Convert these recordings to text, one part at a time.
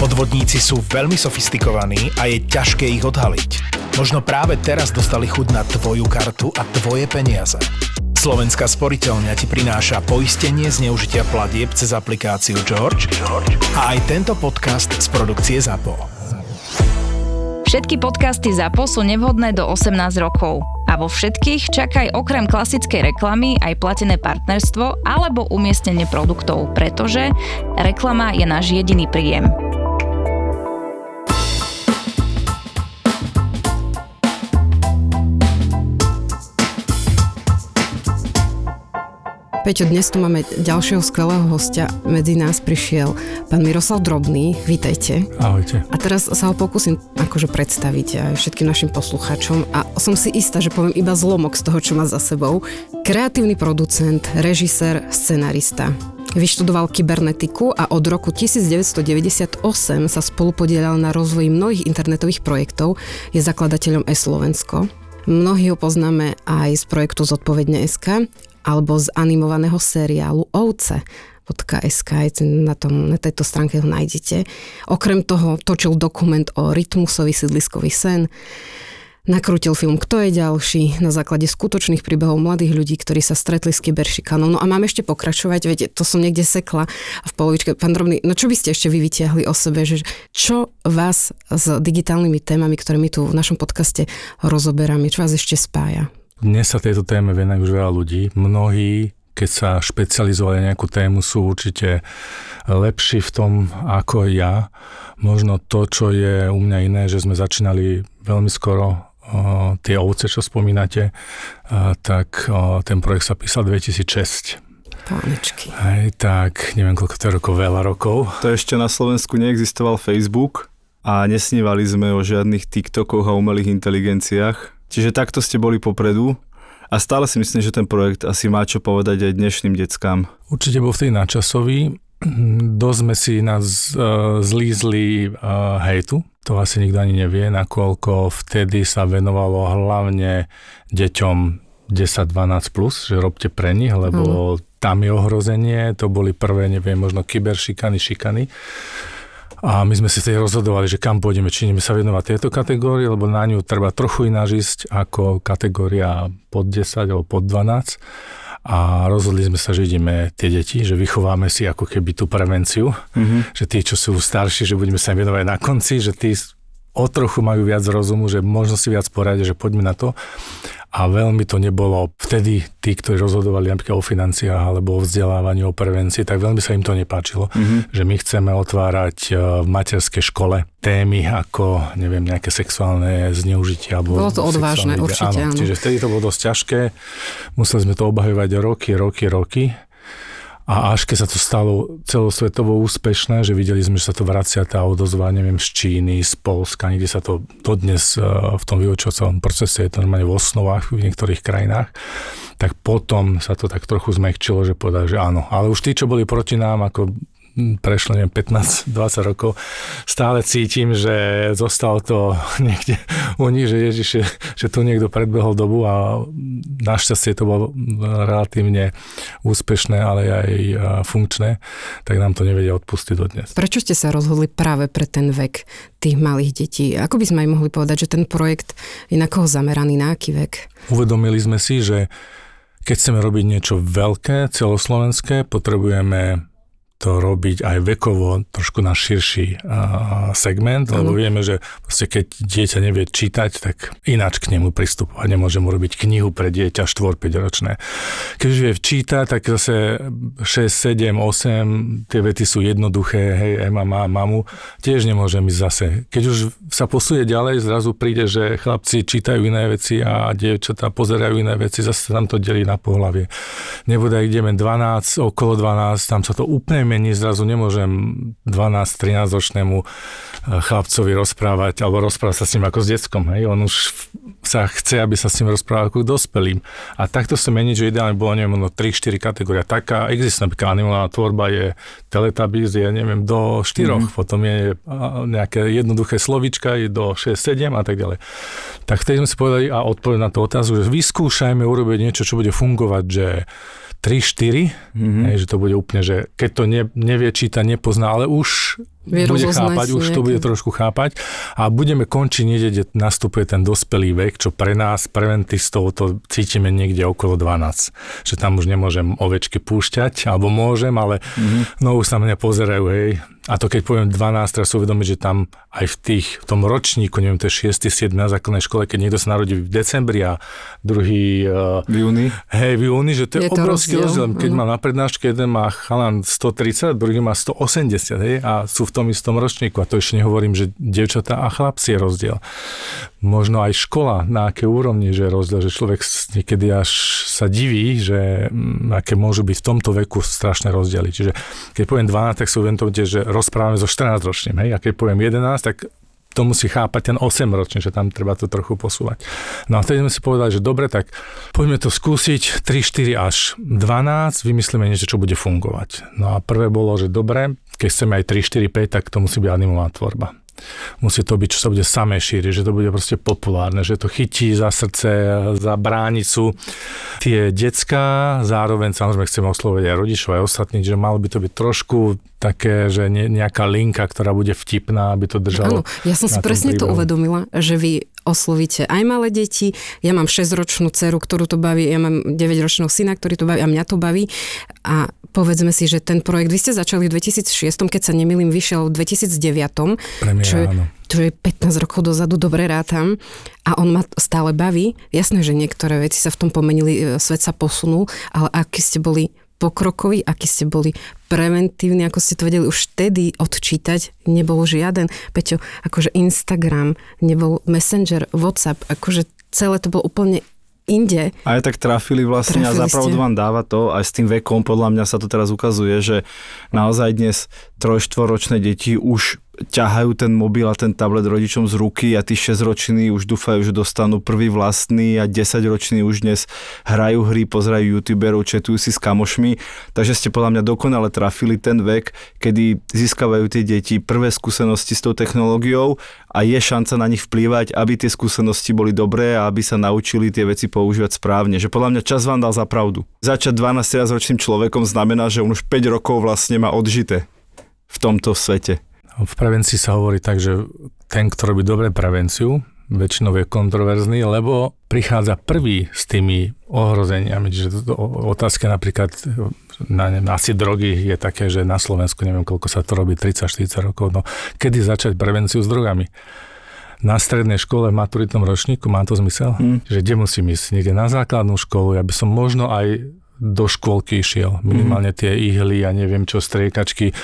Podvodníci sú veľmi sofistikovaní a je ťažké ich odhaliť. Možno práve teraz dostali chuť na tvoju kartu a tvoje peniaze. Slovenská sporiteľňa ti prináša poistenie zneužitia platieb cez aplikáciu George, George a aj tento podcast z produkcie ZAPO. Všetky podcasty ZAPO sú nevhodné do 18 rokov. A vo všetkých čakaj okrem klasickej reklamy aj platené partnerstvo alebo umiestnenie produktov, pretože reklama je náš jediný príjem. Peťo, dnes tu máme ďalšieho skvelého hostia. Medzi nás prišiel pán Miroslav Drobný. Vítajte. Ahojte. A teraz sa ho pokúsim akože predstaviť aj všetkým našim poslucháčom a som si istá, že poviem iba zlomok z toho, čo má za sebou. Kreatívny producent, režisér, scenarista. Vyštudoval kybernetiku a od roku 1998 sa spolupodielal na rozvoji mnohých internetových projektov, je zakladateľom e-Slovensko. Mnohí ho poznáme aj z projektu Zodpovedne.sk alebo z animovaného seriálu Ovce .sk, na, tom, na tejto stránke ho nájdete. Okrem toho točil dokument o rytmusový sídliskový sen, nakrútil film Kto je ďalší na základe skutočných príbehov mladých ľudí, ktorí sa stretli s kyberšikanou. No a mám ešte pokračovať, viete, to som niekde sekla v polovičke. Pán Drobný, no čo by ste ešte vy o sebe, že čo vás s digitálnymi témami, ktoré my tu v našom podcaste rozoberáme, čo vás ešte spája? Dnes sa tejto téme venuje už veľa ľudí. Mnohí, keď sa špecializovali na nejakú tému, sú určite lepší v tom ako ja. Možno to, čo je u mňa iné, že sme začínali veľmi skoro tie ovce, čo spomínate, tak ten projekt sa písal 2006. Pánečky. Hej, tak neviem, koľko to je rokov, veľa rokov. To ešte na Slovensku neexistoval Facebook a nesnívali sme o žiadnych TikTokoch a umelých inteligenciách Čiže takto ste boli popredu a stále si myslím, že ten projekt asi má čo povedať aj dnešným deckám. Určite bol vtedy nadčasový. Dosť sme si nás uh, zlízli uh, hejtu, to asi nikto ani nevie, nakoľko vtedy sa venovalo hlavne deťom 10-12+, plus, že robte pre nich, lebo mm. tam je ohrozenie, to boli prvé, neviem, možno kyberšikany, šikany. A my sme si vtedy rozhodovali, že kam pôjdeme, či ideme sa venovať tejto kategórii, lebo na ňu treba trochu iná ísť ako kategória pod 10 alebo pod 12 a rozhodli sme sa, že ideme tie deti, že vychováme si ako keby tú prevenciu, mm-hmm. že tí, čo sú starší, že budeme sa venovať na konci, že tí o trochu majú viac rozumu, že možno si viac poradiť, že poďme na to a veľmi to nebolo vtedy tí, ktorí rozhodovali napríklad o financiách alebo o vzdelávaní, o prevencii, tak veľmi sa im to nepáčilo, mm-hmm. že my chceme otvárať e, v materskej škole témy ako, neviem, nejaké sexuálne zneužitie. Alebo bolo to odvážne, určite. Áno, áno. Čiže vtedy to bolo dosť ťažké, museli sme to obhajovať roky, roky, roky a až keď sa to stalo celosvetovo úspešné, že videli sme, že sa to vracia tá odozva, neviem, z Číny, z Polska, niekde sa to dodnes e, v tom vyučovacovom procese je to normálne v osnovách v niektorých krajinách, tak potom sa to tak trochu zmehčilo, že povedali, že áno. Ale už tí, čo boli proti nám, ako prešlo neviem 15-20 rokov, stále cítim, že zostalo to niekde u nich, že Ježiš, že tu niekto predbehol dobu a našťastie to bolo relatívne úspešné, ale aj funkčné, tak nám to nevedia odpustiť dodnes. Prečo ste sa rozhodli práve pre ten vek tých malých detí? Ako by sme aj mohli povedať, že ten projekt je na koho zameraný, na aký vek? Uvedomili sme si, že keď chceme robiť niečo veľké, celoslovenské, potrebujeme to robiť aj vekovo trošku na širší uh, segment, ano. lebo vieme, že keď dieťa nevie čítať, tak ináč k nemu pristupovať. Nemôže mu robiť knihu pre dieťa 4-5 ročné. Keď už vie čítať, tak zase 6, 7, 8, tie vety sú jednoduché, hej, Ema má mamu, tiež nemôže ísť zase. Keď už sa posuje ďalej, zrazu príde, že chlapci čítajú iné veci a dievčatá pozerajú iné veci, zase tam to delí na pohlavie. Nebude, ideme 12, okolo 12, tam sa to úplne mení, zrazu nemôžem 12-13 ročnému eh, chlapcovi rozprávať, alebo rozprávať sa s ním ako s deckom, hej, on už sa chce, aby sa s ním rozprával ako k dospelým. A takto sa mení, že ideálne bolo, neviem, no 3-4 kategória. Taká existuje, napríklad animovaná tvorba je Teletubbies, je, neviem, do 4, mm-hmm. potom je nejaké jednoduché slovíčka, je do 6-7 a tak ďalej. Tak vtedy sme si povedali a odpovedali na tú otázku, že vyskúšajme urobiť niečo, čo bude fungovať, že 3-4, mm-hmm. hej, že to bude úplne, že keď to ne, nevie čítať, nepozná, ale už Vie bude chápať, už to nejaké- bude trošku chápať a budeme končiť niekde, kde nastupuje ten dospelý vek, čo pre nás, preventistov, to cítime niekde okolo 12. Že tam už nemôžem ovečky púšťať, alebo môžem, ale mm-hmm. no už sa mňa pozerajú, hej. A to keď poviem 12, teraz uvedomiť, že tam aj v tých, v tom ročníku, neviem, to je 6. 7. na základnej škole, keď niekto sa narodí v decembri a druhý uh, V júni. Hej, v júni, že to je, Je to obrovský rozdiel. Keď áno. mám na prednáške, jeden má chalan 130, druhý má 180, hej, a sú v tom istom ročníku. A to ešte nehovorím, že devčatá a chlapci je rozdiel. Možno aj škola, na aké úrovni, že je rozdiel, že človek niekedy až sa diví, že mm, aké môžu byť v tomto veku strašné rozdiely. Čiže keď poviem 12, tak si uvedomte, že rozprávame so 14 ročným, hej, a keď poviem 11, tak to musí chápať ten 8 ročný, že tam treba to trochu posúvať. No a vtedy sme si povedali, že dobre, tak poďme to skúsiť 3, 4 až 12, vymyslíme niečo, čo bude fungovať. No a prvé bolo, že dobre, keď chceme aj 3, 4, 5, tak to musí byť animovaná tvorba. Musí to byť, čo sa bude samé šíriť, že to bude proste populárne, že to chytí za srdce, za bránicu tie decka, zároveň samozrejme chceme osloviť aj rodičov, aj ostatných, že malo by to byť trošku také, že ne, nejaká linka, ktorá bude vtipná, aby to držalo. Áno, ja som si presne to príbehu. uvedomila, že vy oslovíte aj malé deti. Ja mám 6-ročnú dceru, ktorú to baví, ja mám 9-ročného syna, ktorý to baví a mňa to baví. A povedzme si, že ten projekt, vy ste začali v 2006, keď sa nemýlim, vyšiel v 2009. Pre mňa čo, je, čo je 15 rokov dozadu, dobre rátam. A on ma stále baví. Jasné, že niektoré veci sa v tom pomenili, e, svet sa posunul, ale aký ste boli pokrokoví, aký ste boli preventívni, ako ste to vedeli už vtedy odčítať, nebol žiaden, Peťo, akože Instagram, nebol Messenger, WhatsApp, akože celé to bolo úplne inde. Aj tak trafili vlastne a Trafili zapravdu ste. vám dáva to, aj s tým vekom, podľa mňa sa to teraz ukazuje, že naozaj dnes troj-štvoročné deti už ťahajú ten mobil a ten tablet rodičom z ruky a tí 6-roční už dúfajú, že dostanú prvý vlastný a 10-roční už dnes hrajú hry, pozerajú youtuberov, četujú si s kamošmi, takže ste podľa mňa dokonale trafili ten vek, kedy získavajú tie deti prvé skúsenosti s tou technológiou a je šanca na nich vplývať, aby tie skúsenosti boli dobré a aby sa naučili tie veci používať správne. Že podľa mňa čas vám dal za pravdu. Začať 12 ročným človekom znamená, že on už 5 rokov vlastne má odžité v tomto svete. V prevencii sa hovorí tak, že ten, kto robí dobre prevenciu, väčšinou je kontroverzný, lebo prichádza prvý s tými ohrozeniami. Čiže otázka napríklad na, na asi drogy je také, že na Slovensku neviem, koľko sa to robí, 30-40 rokov. No, kedy začať prevenciu s drogami? Na strednej škole v maturitnom ročníku má to zmysel? Hm. Že kde musím ísť? Niekde na základnú školu, ja by som možno aj do škôlky išiel. Minimálne tie ihly a neviem čo, striekačky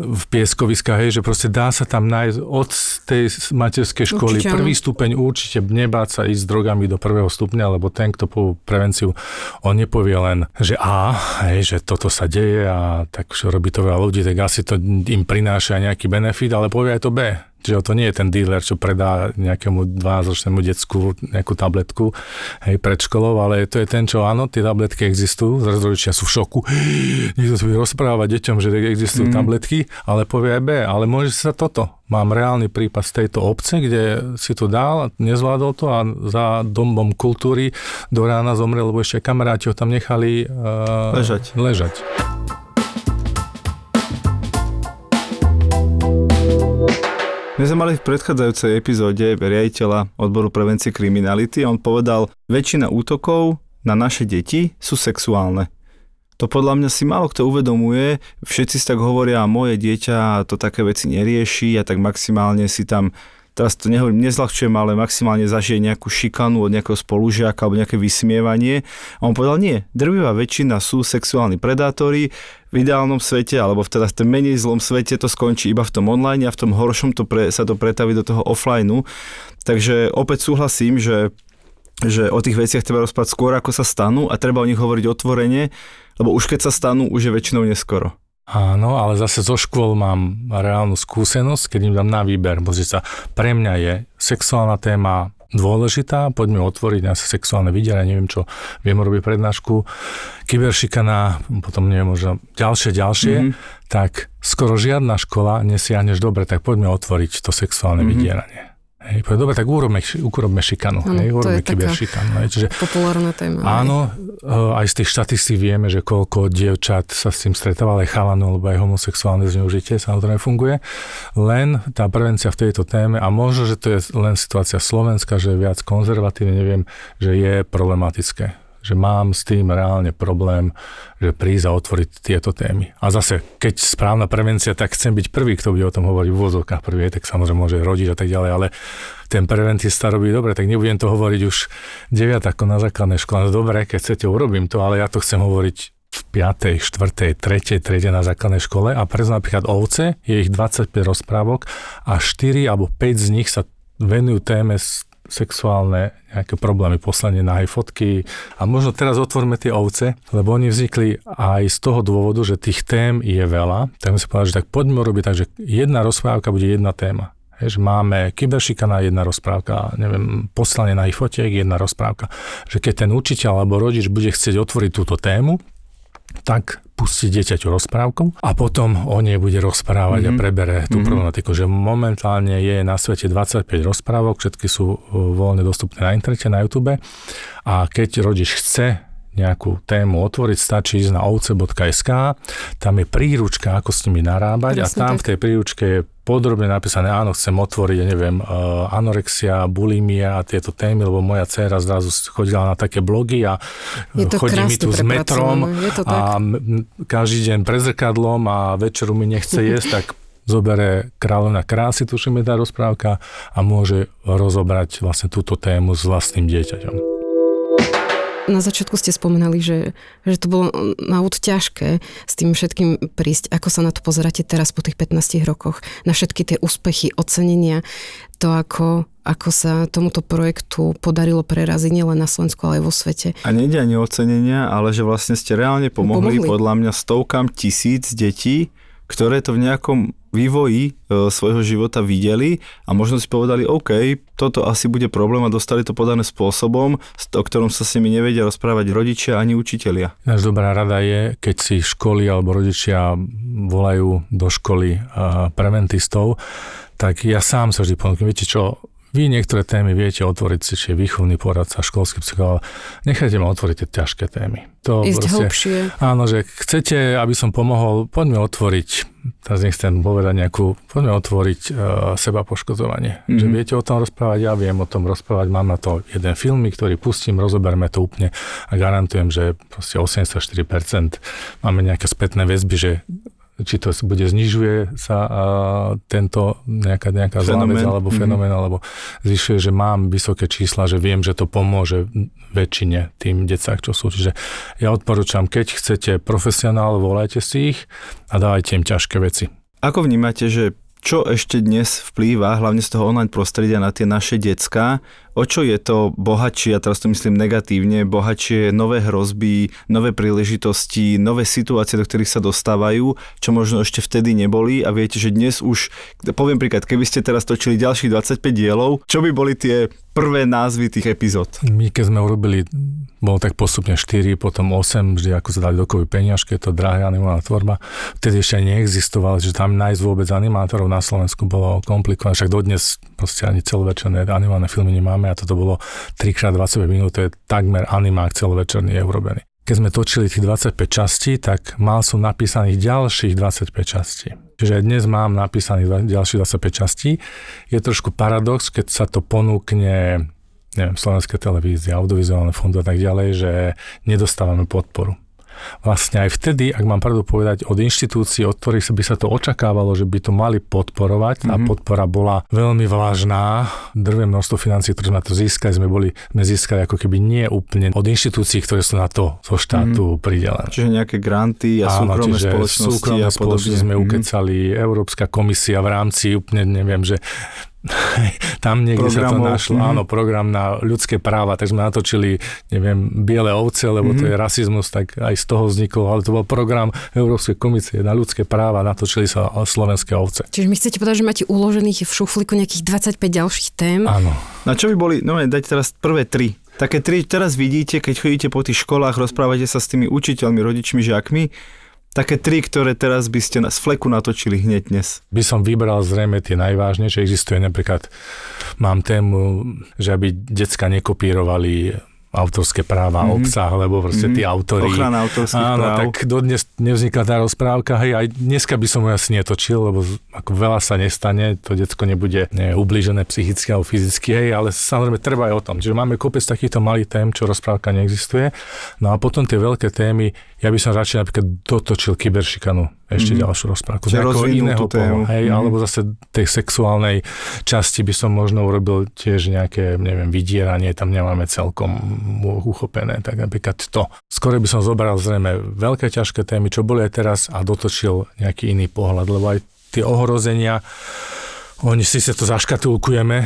v pieskoviskách, hej, že proste dá sa tam nájsť od tej materskej školy Určite prvý stupeň určite nebáť sa ísť s drogami do prvého stupňa, lebo ten, kto po prevenciu, on nepovie len, že A, hej, že toto sa deje a tak že robí to veľa ľudí, tak asi to im prináša nejaký benefit, ale povie aj to B. Čiže to nie je ten dealer, čo predá nejakému 12-ročnému decku nejakú tabletku hej, pred školou, ale to je ten, čo áno, tie tabletky existujú, zrazu rodičia sú v šoku, niekto si bude rozprávať deťom, že existujú mm. tabletky, ale povie aj B, ale môže sa toto. Mám reálny prípad z tejto obce, kde si to dal, nezvládol to a za domom kultúry do rána zomrel, lebo ešte kamaráti ho tam nechali uh, Ležať. ležať. My sme mali v predchádzajúcej epizóde riaditeľa odboru prevencie kriminality a on povedal, väčšina útokov na naše deti sú sexuálne. To podľa mňa si málo kto uvedomuje, všetci si tak hovoria, moje dieťa to také veci nerieši a tak maximálne si tam, teraz to nehovorím, nezľahčujem, ale maximálne zažije nejakú šikanu od nejakého spolužiaka alebo nejaké vysmievanie. A on povedal, nie, drvivá väčšina sú sexuálni predátori, v ideálnom svete, alebo v teda v tom menej zlom svete to skončí iba v tom online a v tom horšom to pre, sa to pretaví do toho offlineu. Takže opäť súhlasím, že že o tých veciach treba rozprávať skôr, ako sa stanú a treba o nich hovoriť otvorene, lebo už keď sa stanú, už je väčšinou neskoro. Áno, ale zase zo škôl mám reálnu skúsenosť, keď im dám na výber. Pozrite sa, pre mňa je sexuálna téma dôležitá, poďme otvoriť na sexuálne videnia, neviem čo, viem robiť prednášku, kyberšikana, potom neviem, možno ďalšie, ďalšie, mm-hmm. tak skoro žiadna škola nesiahneš dobre, tak poďme otvoriť to sexuálne mm-hmm. vydieranie. Hej, povedal, dobre, tak urobme, urobme šikanu. Áno, hej, to urobme kyberšikanu. Hej, čiže, Populárna téma. áno, eh, aj z tých štatistík vieme, že koľko dievčat sa s tým stretáva, aj chalanu, alebo aj homosexuálne zneužitie samozrejme funguje. Len tá prevencia v tejto téme, a možno, že to je len situácia Slovenska, že je viac konzervatívne, neviem, že je problematické že mám s tým reálne problém, že prísť a otvoriť tieto témy. A zase, keď správna prevencia, tak chcem byť prvý, kto bude o tom hovoriť v úvodzovkách prvý, tak samozrejme môže rodiť a tak ďalej, ale ten preventista robí dobre, tak nebudem to hovoriť už 9 ako na základnej škole. No dobre, keď chcete, urobím to, ale ja to chcem hovoriť v 5., 4., 3., triede na základnej škole a pre napríklad ovce, je ich 25 rozprávok a 4 alebo 5 z nich sa venujú téme sexuálne nejaké problémy, poslanie na fotky a možno teraz otvoríme tie ovce, lebo oni vznikli aj z toho dôvodu, že tých tém je veľa, tak si povedali, že tak poďme robiť tak, že jedna rozprávka bude jedna téma. Že máme kyberšikana, jedna rozprávka, neviem, poslanie na ich fotiek, jedna rozprávka. Že keď ten učiteľ alebo rodič bude chcieť otvoriť túto tému, tak pustí dieťaťu rozprávku a potom o nej bude rozprávať mm-hmm. a mhm. prebere tú mm-hmm. problematiku, že momentálne je na svete 25 rozprávok, všetky sú uh, voľne dostupné na internete, na YouTube a keď rodič chce nejakú tému otvoriť, stačí ísť na ovce.sk, tam je príručka, ako s nimi narábať Presne a tam tak. v tej príručke je podrobne napísané, áno, chcem otvoriť, ja neviem, uh, anorexia, bulimia a tieto témy, lebo moja dcéra zrazu chodila na také blogy a to chodí mi tu s metrom a každý deň pre zrkadlom a večeru mi nechce jesť, tak zobere kráľovna krásy, tuším je tá rozprávka a môže rozobrať vlastne túto tému s vlastným dieťaťom na začiatku ste spomenali, že, že to bolo na úd ťažké s tým všetkým prísť. Ako sa na to pozeráte teraz po tých 15 rokoch? Na všetky tie úspechy, ocenenia, to ako, ako sa tomuto projektu podarilo preraziť nielen na Slovensku, ale aj vo svete. A nejde ani ocenenia, ale že vlastne ste reálne pomohli, pomohli. podľa mňa stovkám tisíc detí, ktoré to v nejakom vývoji e, svojho života videli a možno si povedali, OK, toto asi bude problém a dostali to podané spôsobom, o ktorom sa s nimi nevedia rozprávať rodičia ani učitelia. Náš dobrá rada je, keď si školy alebo rodičia volajú do školy e, preventistov, tak ja sám sa vždy ponúknem, viete čo, vy niektoré témy viete otvoriť si, či výchovný poradca, školský psychológ. Nechajte ma otvoriť tie ťažké témy. To Ísť proste, hlbšie. Áno, že chcete, aby som pomohol, poďme otvoriť, teraz nechcem povedať nejakú, poďme otvoriť uh, seba poškozovanie. Mm-hmm. Že viete o tom rozprávať, ja viem o tom rozprávať, mám na to jeden film, ktorý pustím, rozoberme to úplne a garantujem, že proste 84% máme nejaké spätné väzby, že či to bude znižuje sa a tento nejaká, nejaká fenomén. alebo mhm. fenomén, mm-hmm. alebo zvyšuje, že mám vysoké čísla, že viem, že to pomôže väčšine tým decák, čo sú. Čiže ja odporúčam, keď chcete profesionál, volajte si ich a dávajte im ťažké veci. Ako vnímate, že čo ešte dnes vplýva, hlavne z toho online prostredia na tie naše decka, o čo je to bohatšie, a teraz to myslím negatívne, bohatšie nové hrozby, nové príležitosti, nové situácie, do ktorých sa dostávajú, čo možno ešte vtedy neboli a viete, že dnes už, poviem príklad, keby ste teraz točili ďalších 25 dielov, čo by boli tie prvé názvy tých epizód? My keď sme urobili, bolo tak postupne 4, potom 8, vždy ako sa dali dokopy peniažky, je to drahá animovaná tvorba. Vtedy ešte neexistovalo, že tam nájsť vôbec animátorov na Slovensku bolo komplikované, však dodnes proste ani celovečerné animované filmy nemáme a toto bolo 3x25 minút, to je takmer animák celovečerný je urobený. Keď sme točili tých 25 častí, tak mal som napísaných ďalších 25 častí. Čiže dnes mám napísaných ďalších 25 častí. Je trošku paradox, keď sa to ponúkne neviem, Slovenské televízie, audiovizuálne fondy a tak ďalej, že nedostávame podporu vlastne aj vtedy, ak mám pravdu povedať, od inštitúcií, od ktorých by sa to očakávalo, že by to mali podporovať, tá mm-hmm. podpora bola veľmi vážna, drvé množstvo financí, ktoré sme to získali, sme boli, sme získali ako keby nie úplne od inštitúcií, ktoré sú na to zo štátu mm-hmm. pridelené. Čiže nejaké granty a Áno, súkromné spoločnosti súkromné a spoločnosti sme mm-hmm. ukecali, Európska komisia v rámci úplne neviem, že tam niekde Programov. sa to našlo, mm-hmm. áno, program na ľudské práva, tak sme natočili, neviem, biele ovce, lebo mm-hmm. to je mhm. rasizmus, tak aj z toho vznikol, ale to bol program Európskej komisie na ľudské práva, natočili sa slovenské ovce. Čiže mi chcete povedať, že máte uložených v šufliku nejakých 25 ďalších tém? Áno. Na čo by boli, no dajte teraz prvé tri. Také tri teraz vidíte, keď chodíte po tých školách, rozprávate sa s tými učiteľmi, rodičmi, žiakmi, Také tri, ktoré teraz by ste z fleku natočili hneď dnes. By som vybral zrejme tie najvážnejšie. Existuje napríklad, mám tému, že aby decka nekopírovali autorské práva, mm-hmm. obsah, lebo proste mm-hmm. tí autory... Ochrana autorských áno, práv. tak dodnes nevznikla tá rozprávka, hej, aj dneska by som ju asi netočil, lebo ako veľa sa nestane, to decko nebude ne, ublížené psychicky alebo fyzicky, hej, ale samozrejme treba aj o tom. Čiže máme kopec takýchto malých tém, čo rozprávka neexistuje. No a potom tie veľké témy, ja by som radšej napríklad dotočil kyberšikanu ešte mm-hmm. ďalšiu rozprávku. Z nejakého iného pohľadu, hej, mm-hmm. alebo zase tej sexuálnej časti by som možno urobil tiež nejaké, neviem, vydieranie, tam nemáme celkom uchopené, tak napríklad to. Skôr by som zobral zrejme veľké ťažké témy, čo boli aj teraz a dotočil nejaký iný pohľad, lebo aj tie ohrozenia, oni si sa to zaškatulkujeme,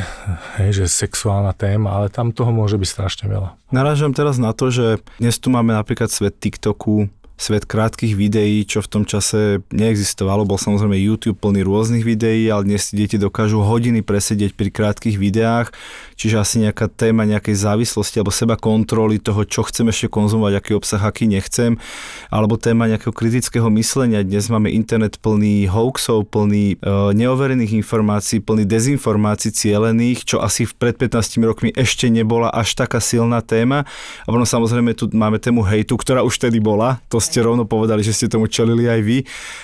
hej, že sexuálna téma, ale tam toho môže byť strašne veľa. Narážam teraz na to, že dnes tu máme napríklad svet TikToku, svet krátkých videí, čo v tom čase neexistovalo. Bol samozrejme YouTube plný rôznych videí, ale dnes si deti dokážu hodiny presedieť pri krátkých videách, čiže asi nejaká téma nejakej závislosti alebo seba kontroly toho, čo chcem ešte konzumovať, aký obsah, aký nechcem, alebo téma nejakého kritického myslenia. Dnes máme internet plný hoaxov, plný e, neoverených informácií, plný dezinformácií cielených, čo asi pred 15 rokmi ešte nebola až taká silná téma. A potom samozrejme tu máme tému hejtu, ktorá už tedy bola. To ste rovno povedali, že ste tomu čelili aj vy,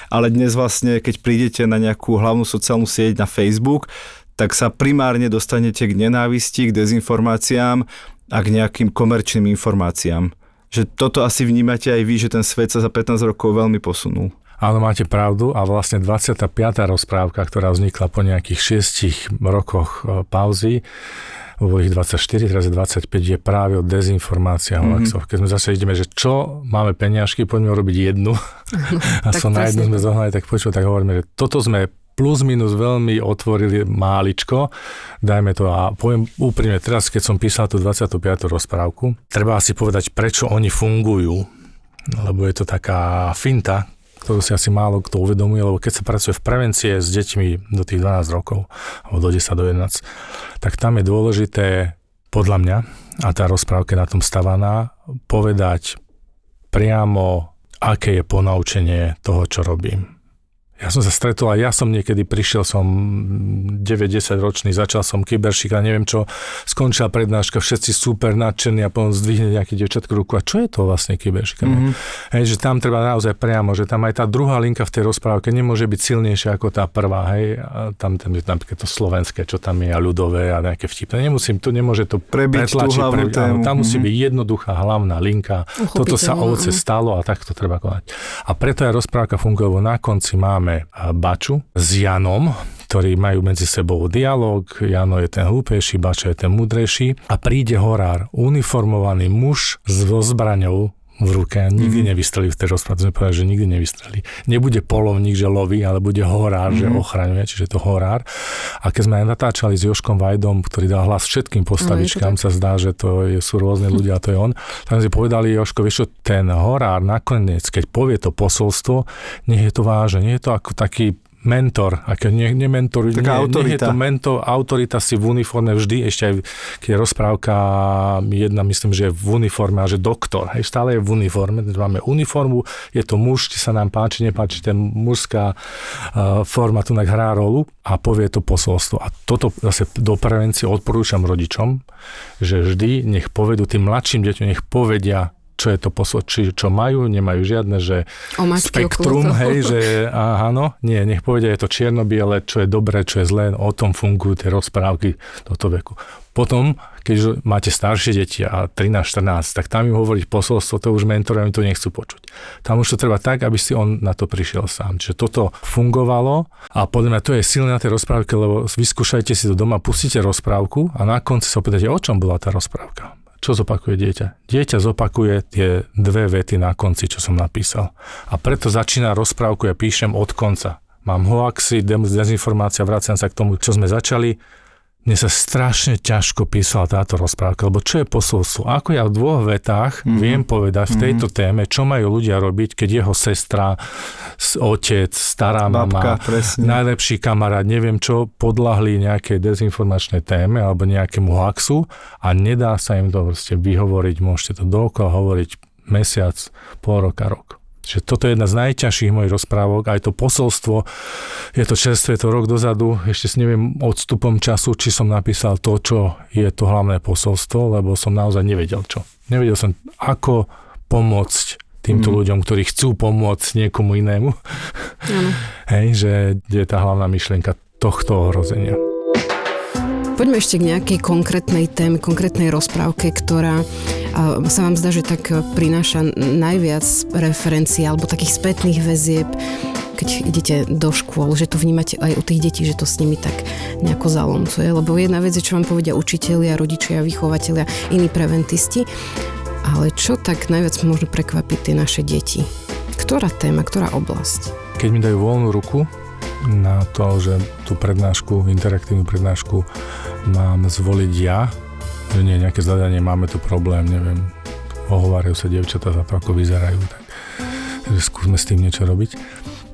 ale dnes vlastne, keď prídete na nejakú hlavnú sociálnu sieť na Facebook, tak sa primárne dostanete k nenávisti, k dezinformáciám a k nejakým komerčným informáciám. Že toto asi vnímate aj vy, že ten svet sa za 15 rokov veľmi posunul. Áno, máte pravdu a vlastne 25. rozprávka, ktorá vznikla po nejakých 6 rokoch e, pauzy, bolo ich 24, teraz je 25, je práve o dezinformáciách mm-hmm. Keď sme zase ideme, že čo, máme peniažky, poďme urobiť jednu. a som na jednu sme zohnali, tak počuť, tak hovoríme, že toto sme plus minus veľmi otvorili máličko, dajme to a poviem úprimne, teraz keď som písal tú 25. rozprávku, treba asi povedať, prečo oni fungujú, lebo je to taká finta, ktorú si asi málo kto uvedomuje, lebo keď sa pracuje v prevencie s deťmi do tých 12 rokov, alebo do 10, do 11, tak tam je dôležité, podľa mňa, a tá rozprávka je na tom stavaná, povedať priamo, aké je ponaučenie toho, čo robím ja som sa stretol a ja som niekedy prišiel, som 9-10 ročný, začal som kyberšik a neviem čo, skončila prednáška, všetci super nadšení a potom zdvihne nejaký devčatku ruku a čo je to vlastne kyberšik? Mm-hmm. Hej, že tam treba naozaj priamo, že tam aj tá druhá linka v tej rozprávke nemôže byť silnejšia ako tá prvá, hej, a tam, tam je napríklad to slovenské, čo tam je a ľudové a nejaké vtipné. Nemusím, to nemôže to prebiť tú hlavnú pre, tému. Tam musí mm-hmm. byť jednoduchá hlavná linka. Toto sa ovoce stalo a tak to treba konať. A preto aj rozprávka funguje, na konci máme máme Baču s Janom, ktorí majú medzi sebou dialog. Jano je ten hlúpejší, Bača je ten mudrejší a príde horár, uniformovaný muž s zbraňou v ruke a nikdy mm-hmm. nevystrelí v tej rozprávke. Sme povedali, že nikdy nevystrelí. Nebude polovník, že loví, ale bude horár, mm-hmm. že mhm. ochraňuje, čiže to horár. A keď sme natáčali s Joškom Vajdom, ktorý dal hlas všetkým postavičkám, no, sa zdá, že to je, sú rôzne ľudia a to je on, tak sme si povedali, Joško, vieš čo, ten horár nakoniec, keď povie to posolstvo, nech je to vážne, nie je to ako taký mentor, a keď nie, nie mentor, nie, nie je to mentor, autorita si v uniforme vždy, ešte aj keď je rozprávka jedna, myslím, že je v uniforme a že doktor, hej, stále je v uniforme, máme uniformu, je to muž, či sa nám páči, nepáči, ten mužská uh, forma tu hrá rolu a povie to posolstvo. A toto zase do prevencie odporúčam rodičom, že vždy nech povedú tým mladším deťom, nech povedia čo je to posol, či, čo majú, nemajú žiadne, že spektrum, hej, že áno, nie, nech povedia, je to čierno-biele, čo je dobré, čo je zlé, o tom fungujú tie rozprávky tohto veku. Potom, keď máte staršie deti a 13-14, tak tam im hovoriť posolstvo, to už mentori to nechcú počuť. Tam už to treba tak, aby si on na to prišiel sám. Čiže toto fungovalo a podľa mňa to je silné na tej rozprávke, lebo vyskúšajte si to doma, pustíte rozprávku a na konci sa opýtate, o čom bola tá rozprávka čo zopakuje dieťa? Dieťa zopakuje tie dve vety na konci, čo som napísal. A preto začína rozprávku, ja píšem od konca. Mám hoaxy, dezinformácia, vraciam sa k tomu, čo sme začali mne sa strašne ťažko písala táto rozprávka, lebo čo je posolstvo? Ako ja v dvoch vetách mm-hmm. viem povedať v mhm. tejto mm-hmm. téme, čo majú ľudia robiť, keď jeho sestra, otec, stará Babka, mama, presne. najlepší kamarát, neviem čo, podľahli nejakej dezinformačnej téme alebo nejakému hoaxu a nedá sa im to proste vyhovoriť, môžete to dookola hovoriť mesiac, pol roka, rok. Že toto je jedna z najťažších mojich rozprávok, aj to posolstvo, je to čerstvé, to rok dozadu, ešte si neviem odstupom času, či som napísal to, čo je to hlavné posolstvo, lebo som naozaj nevedel čo. Nevedel som, ako pomôcť týmto mm. ľuďom, ktorí chcú pomôcť niekomu inému. Mm. Hej, že je tá hlavná myšlienka tohto ohrozenia. Poďme ešte k nejakej konkrétnej téme, konkrétnej rozprávke, ktorá sa vám zdá, že tak prináša najviac referencií alebo takých spätných väzieb, keď idete do škôl, že to vnímate aj u tých detí, že to s nimi tak nejako zalomcuje. Lebo jedna vec je, čo vám povedia učitelia, rodičia, vychovateľia, iní preventisti, ale čo tak najviac možno prekvapiť tie naše deti? Ktorá téma, ktorá oblasť? Keď mi dajú voľnú ruku, na to, že tú prednášku, interaktívnu prednášku mám zvoliť ja, že nie nejaké zadanie, máme tu problém, neviem, ohovárajú sa dievčatá za to, ako vyzerajú, tak že skúsme s tým niečo robiť.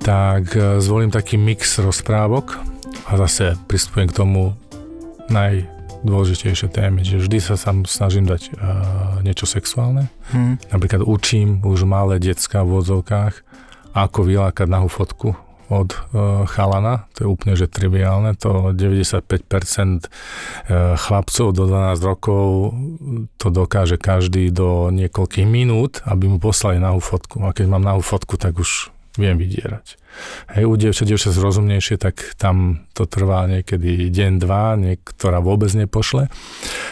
Tak e, zvolím taký mix rozprávok a zase pristupujem k tomu najdôležitejšie témy, že vždy sa sam snažím dať uh, niečo sexuálne. Hmm. Napríklad učím už malé decka v odzovkách, ako vylákať nahú fotku od uh, chalana, to je úplne že triviálne, to 95% uh, e, chlapcov do 12 rokov to dokáže každý do niekoľkých minút, aby mu poslali nahú fotku. A keď mám nahú fotku, tak už viem vydierať. Hej, u dievčat, dievčat zrozumnejšie, tak tam to trvá niekedy deň, dva, niektorá vôbec nepošle.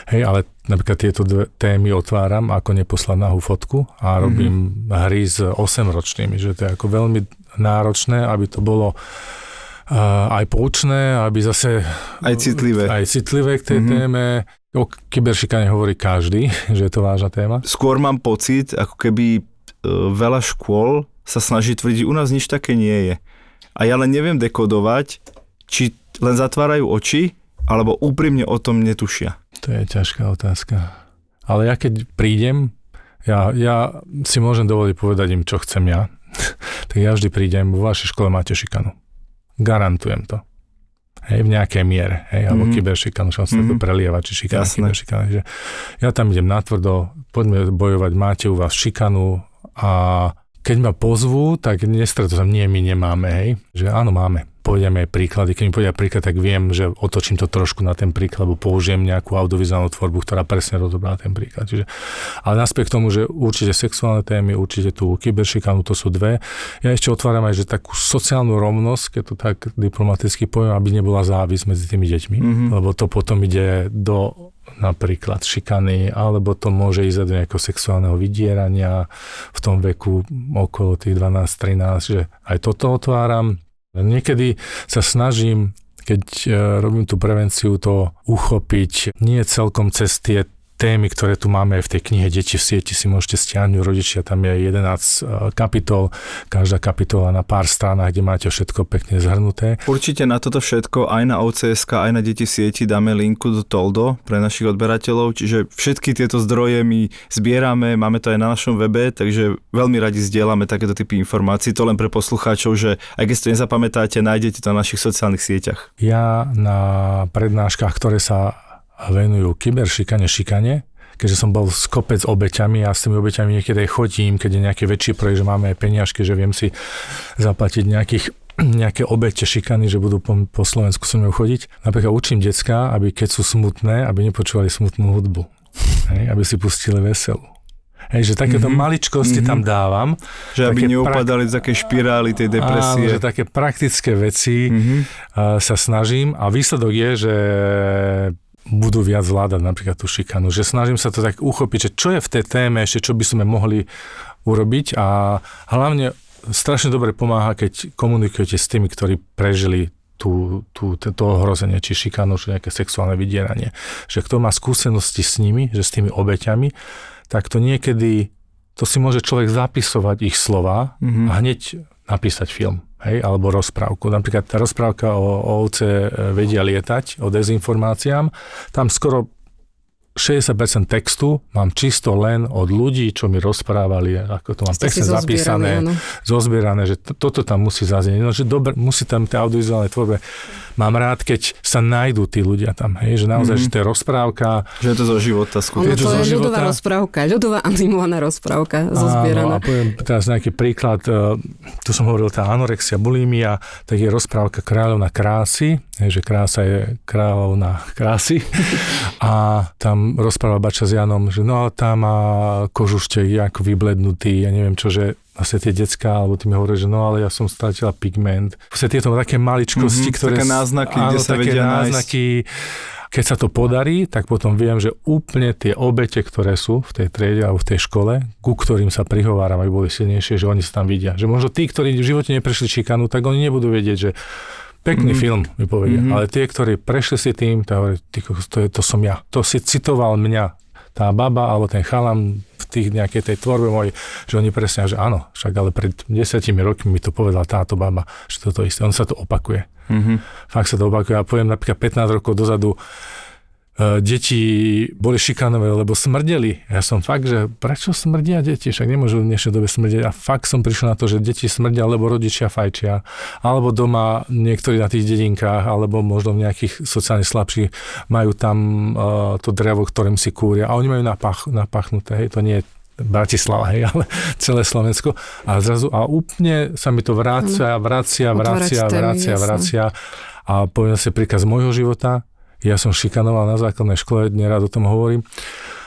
Hej, ale napríklad tieto dve témy otváram, ako neposlať nahú fotku a robím mm-hmm. hry s 8-ročnými, že to je ako veľmi náročné, aby to bolo uh, aj poučné, aby zase... Aj citlivé. Aj citlivé k tej mm-hmm. téme. O kyberšikane hovorí každý, že je to vážna téma. Skôr mám pocit, ako keby uh, veľa škôl sa snaží tvrdiť, u nás nič také nie je. A ja len neviem dekodovať, či len zatvárajú oči, alebo úprimne o tom netušia. To je ťažká otázka. Ale ja keď prídem, ja, ja si môžem dovoliť povedať im, čo chcem ja. tak ja vždy prídem, vo vašej škole máte šikanu. Garantujem to. Hej, v nejakej miere, hej, alebo mm-hmm. kyberšikanu, čo sa mm-hmm. to prelieva, či šikana, kyberšikana. Že ja tam idem natvrdo, poďme bojovať, máte u vás šikanu a keď ma pozvú, tak nestretol nie, my nemáme, hej, že áno, máme povediame príklady. Keď mi povedia príklad, tak viem, že otočím to trošku na ten príklad, alebo použijem nejakú audiovizuálnu tvorbu, ktorá presne rozobrá ten príklad. Čiže, ale naspekt tomu, že určite sexuálne témy, určite tú kyberšikanu, to sú dve. Ja ešte otváram aj, že takú sociálnu rovnosť, keď to tak diplomaticky poviem, aby nebola závis medzi tými deťmi, mm-hmm. lebo to potom ide do napríklad šikany, alebo to môže ísť do nejakého sexuálneho vydierania v tom veku okolo tých 12-13, že aj toto otváram. Niekedy sa snažím keď e, robím tú prevenciu, to uchopiť nie celkom cez tie témy, ktoré tu máme v tej knihe Deti v sieti, si môžete stiahnuť rodičia, tam je 11 e, kapitol, každá kapitola na pár stranách, kde máte všetko pekne zhrnuté. Určite na toto všetko aj na OCSK, aj na Deti v sieti dáme linku do Toldo pre našich odberateľov, čiže všetky tieto zdroje my zbierame, máme to aj na našom webe, takže veľmi radi zdieľame takéto typy informácií, to len pre poslucháčov, že aj keď si to nezapamätáte, nájdete to na našich sociálnych sieťach. Ja na prednáškach, ktoré sa venujú kyberšikane, šikane, keďže som bol s kopec obeťami a s tými obeťami niekedy chodím, keď je nejaký väčší projekt, že máme aj peniažky, že viem si zaplatiť nejakých nejaké obete šikany, že budú po, po Slovensku so mnou chodiť. Napríklad učím decka, aby keď sú smutné, aby nepočúvali smutnú hudbu. Hej, aby si pustili veselú. Hej, že takéto mm-hmm. maličkosti mm-hmm. tam dávam. Že aby neupadali z také špirály tej depresie. Áno, že také praktické veci mm-hmm. uh, sa snažím a výsledok je, že budú viac zvládať napríklad tú šikanu. Že snažím sa to tak uchopiť, že čo je v tej téme ešte, čo by sme mohli urobiť a hlavne strašne dobre pomáha, keď komunikujete s tými, ktorí prežili tú, tú, to ohrozenie, či šikanu, či nejaké sexuálne vydieranie. Že kto má skúsenosti s nimi, že s tými obeťami, tak to niekedy, to si môže človek zapisovať ich slova mm-hmm. a hneď napísať film hej, alebo rozprávku. Napríklad tá rozprávka o, o ovce e, vedia lietať, o dezinformáciám, tam skoro 60% textu mám čisto len od ľudí, čo mi rozprávali, ako to mám pekne zapísané, áno. zozbierané, že to, toto tam musí zaznieť. No, že dobre, musí tam tie audiovizuálne tvorbe. Mám rád, keď sa nájdú tí ľudia tam, hej, že naozaj, mm-hmm. že to je rozprávka. Že je to zo života Ono skutočne. to to zo je ľudová života? rozprávka, ľudová animovaná rozprávka, Áno, zozbieraná. a poviem teraz nejaký príklad, e, tu som hovoril, tá anorexia, bulimia, tak je rozprávka kráľovna krásy, hej, že krása je kráľovna krásy a tam rozpráva Bača s Janom, že no tá má kožuštek ako vyblednutý, ja neviem čo, že vlastne tie decka, alebo ty mi hovoríš, že no ale ja som stratila pigment. Vlastne tieto také maličkosti, Mhm, ktoré... také náznaky, áno, kde sa také vedia nájsť. náznaky, keď sa to podarí, tak potom viem, že úplne tie obete, ktoré sú v tej triede alebo v tej škole, ku ktorým sa prihováram, aby boli silnejšie, že oni sa tam vidia. Že možno tí, ktorí v živote neprešli šikanu, tak oni nebudú vedieť, že pekný Mhm. film, mi povedia. Mhm. Ale tie, ktorí prešli si tým, kokos, to, je, to som ja. To si citoval mňa, tá baba alebo ten chalam v tých nejakej tej tvorbe mojej, že oni presne, že áno, však ale pred desiatimi rokmi mi to povedala táto baba, že toto isté. On sa to opakuje. Mhm. Fakt sa to opakuje. Ja poviem napríklad 15 rokov dozadu, deti boli šikanové, lebo smrdeli. Ja som fakt, že prečo smrdia deti? Však nemôžu v dnešnej dobe smrdiť. A fakt som prišiel na to, že deti smrdia, lebo rodičia fajčia. Alebo doma niektorí na tých dedinkách, alebo možno v nejakých sociálne slabších majú tam uh, to drevo, ktorým si kúria. A oni majú napach, napachnuté. Hej, to nie je Bratislava, hej, ale celé Slovensko. A zrazu, a úplne sa mi to Otvárať vracia, témy, vracia, jasné. vracia. A poviem si príkaz môjho života. Ja som šikanoval na základnej škole, nerád o tom hovorím,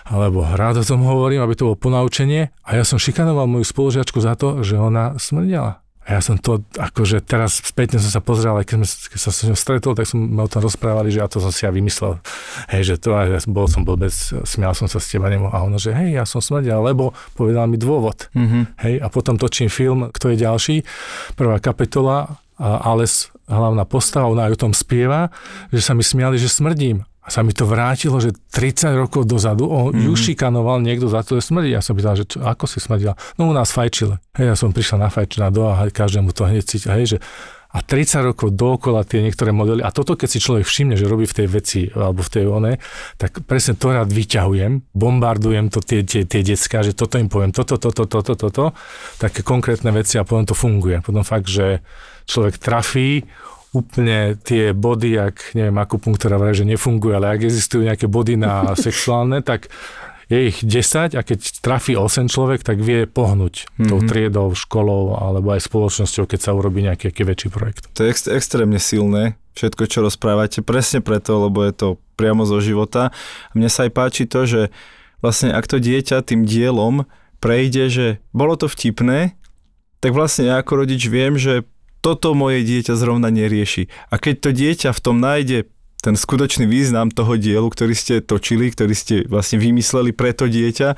alebo rád o tom hovorím, aby to bolo ponaučenie. A ja som šikanoval moju spolužiačku za to, že ona smrdela. A ja som to, akože teraz spätne som sa pozrel, aj keď, sme, keď sa s ňou stretol, tak sme o tom rozprávali, že ja to som si ja vymyslel. Hej, že to, a ja bol som blbec, smial som sa s teba nemu. A ona, že hej, ja som smrdel, lebo povedal mi dôvod. Mhm. Hej, a potom točím film, kto je ďalší. Prvá kapitola, Ales, hlavná postava, ona aj o tom spieva, že sa mi smiali, že smrdím. A sa mi to vrátilo, že 30 rokov dozadu on mm-hmm. ju šikanoval niekto za to, že smrdí. Ja som pýtal, že čo, ako si smrdila? No u nás fajčile. Hej, ja som prišla na fajčná do a každému to hneď cíti. Hej, že a 30 rokov dookola tie niektoré modely. A toto, keď si človek všimne, že robí v tej veci alebo v tej one, tak presne to rád vyťahujem, bombardujem to tie, tie, tie decka, že toto im poviem, toto, toto, toto, toto, také konkrétne veci a potom to funguje. Potom fakt, že človek trafí úplne tie body, ak neviem, akupunktúra vraj, že nefunguje, ale ak existujú nejaké body na sexuálne, tak je ich 10 a keď trafí 8 človek, tak vie pohnúť mm-hmm. tou triedou, školou alebo aj spoločnosťou, keď sa urobí nejaký, nejaký väčší projekt. To je ex- extrémne silné, všetko, čo rozprávate, presne preto, lebo je to priamo zo života. A mne sa aj páči to, že vlastne ak to dieťa tým dielom prejde, že bolo to vtipné, tak vlastne ja ako rodič viem, že toto moje dieťa zrovna nerieši. A keď to dieťa v tom nájde ten skutočný význam toho dielu, ktorý ste točili, ktorý ste vlastne vymysleli pre to dieťa,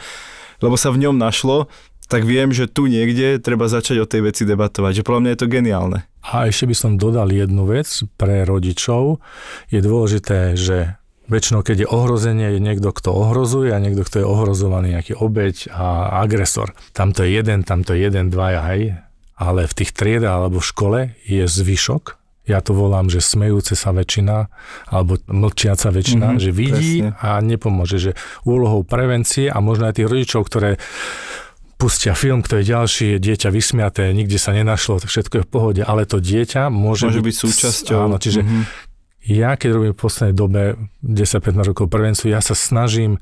lebo sa v ňom našlo, tak viem, že tu niekde treba začať o tej veci debatovať. Že podľa mňa je to geniálne. A ešte by som dodal jednu vec pre rodičov. Je dôležité, že väčšinou, keď je ohrozenie, je niekto, kto ohrozuje a niekto, kto je ohrozovaný, nejaký obeď a agresor. Tamto je jeden, tamto je jeden, dvaja, hej. Ale v tých triedách alebo v škole je zvyšok, ja to volám, že smejúce sa väčšina, alebo mlčiaca väčšina, Mhm, mm-hmm, že vidí presne. a nepomôže, že úlohou prevencie a možno aj tých rodičov, ktoré pustia film, kto je ďalší, je dieťa vysmiaté, nikde sa nenašlo, všetko je v pohode, ale to dieťa môže, Môže byť súčasťou. Áno, čiže Mhm. ja, keď robím v poslednej dobe 10-15 rokov prevenciu, ja sa snažím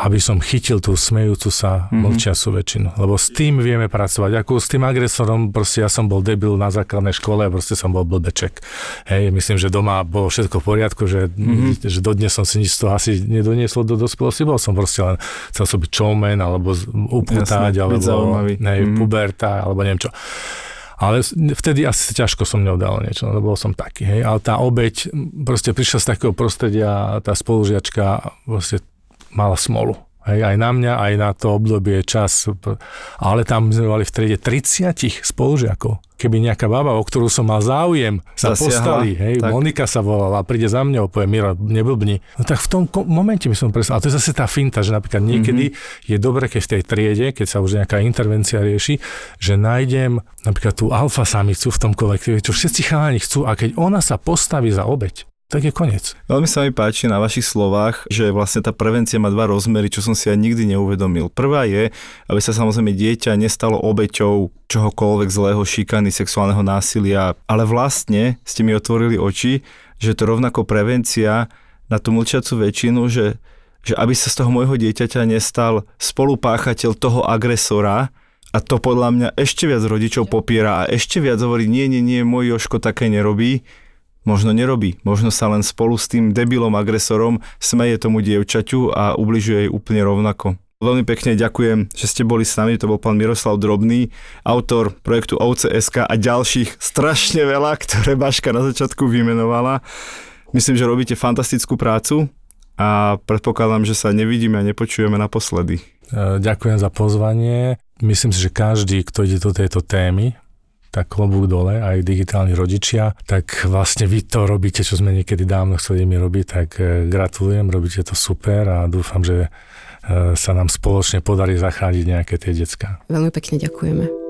aby som chytil tú smejúcu sa mm-hmm. mlčiacu väčšinu. Lebo s tým vieme pracovať. Ako s tým agresorom, proste ja som bol debil na základnej škole a proste som bol blbeček. Hej, myslím, že doma bolo všetko v poriadku, že, mm-hmm. že dodnes som si nič z toho asi nedoniesol do dospelosti. Bol som proste len, chcel som byť showman, alebo Jasne, byť alebo hej, Mhm. puberta, alebo neviem čo. Ale vtedy asi ťažko som mňou dal niečo, lebo bol som taký, hej. Ale tá obeď proste prišla z takého prostredia, tá spolužiačka proste mala smolu. Hej, aj na mňa, aj na to obdobie čas. Ale tam sme mali v triede 30 spolužiakov. Keby nejaká baba, o ktorú som mal záujem, sa Zasiahla, postali, hej, tak. Monika sa volala, príde za mňou, povie Miro, neblbni. No tak v tom momente by som presal. A to je zase tá finta, že napríklad niekedy mm-hmm. je dobre, keď v tej triede, keď sa už nejaká intervencia rieši, že nájdem napríklad tú alfa samicu v tom kolektíve, čo všetci chalani chcú a keď ona sa postaví za obeď, tak je koniec. Veľmi sa mi páči na vašich slovách, že vlastne tá prevencia má dva rozmery, čo som si aj nikdy neuvedomil. Prvá je, aby sa samozrejme dieťa nestalo obeťou čohokoľvek zlého, šikany, sexuálneho násilia, ale vlastne ste mi otvorili oči, že to rovnako prevencia na tú mlčiacu väčšinu, že, že aby sa z toho môjho dieťaťa nestal spolupáchateľ toho agresora, a to podľa mňa ešte viac rodičov popiera a ešte viac hovorí, nie, nie, nie, môj Joško také nerobí, možno nerobí. Možno sa len spolu s tým debilom agresorom smeje tomu dievčaťu a ubližuje jej úplne rovnako. Veľmi pekne ďakujem, že ste boli s nami, to bol pán Miroslav Drobný, autor projektu OCSK a ďalších strašne veľa, ktoré Baška na začiatku vymenovala. Myslím, že robíte fantastickú prácu a predpokladám, že sa nevidíme a nepočujeme naposledy. E, ďakujem za pozvanie. Myslím si, že každý, kto ide do tejto témy, tak klobúk dole, aj digitálni rodičia, tak vlastne vy to robíte, čo sme niekedy dávno chceli mi robiť, tak e, gratulujem, robíte to super a dúfam, že e, sa nám spoločne podarí zachrániť nejaké tie decka. Veľmi pekne ďakujeme.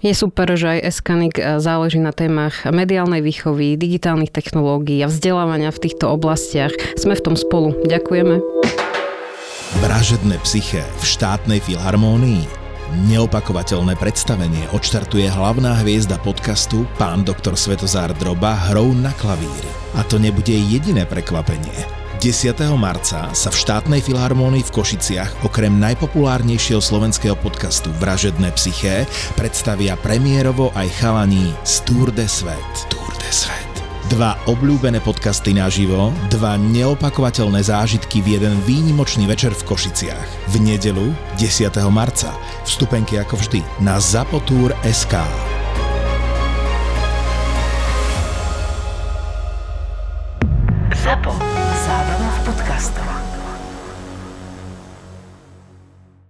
Je super, že aj Eskanik eh, záleží na témach mediálnej výchovy, digitálnych technológií a vzdelávania v týchto oblastiach. Sme v tom spolu. Ďakujeme. Vražedné psyché v štátnej filharmónii. Neopakovateľné predstavenie odštartuje hlavná hviezda podcastu pán doktor Svetozár Droba hrou na klavíri. A to nebude jediné prekvapenie. 10. marca sa v štátnej filharmónii v Košiciach okrem najpopulárnejšieho slovenského podcastu Vražedné psyché predstavia premiérovo aj chalaní z Tour de Svet. Tour de Svet. Dva obľúbené podcasty naživo, dva neopakovateľné zážitky v jeden výnimočný večer v Košiciach. V nedelu 10. marca. Vstupenky ako vždy na zapotúr.sk. Zapo.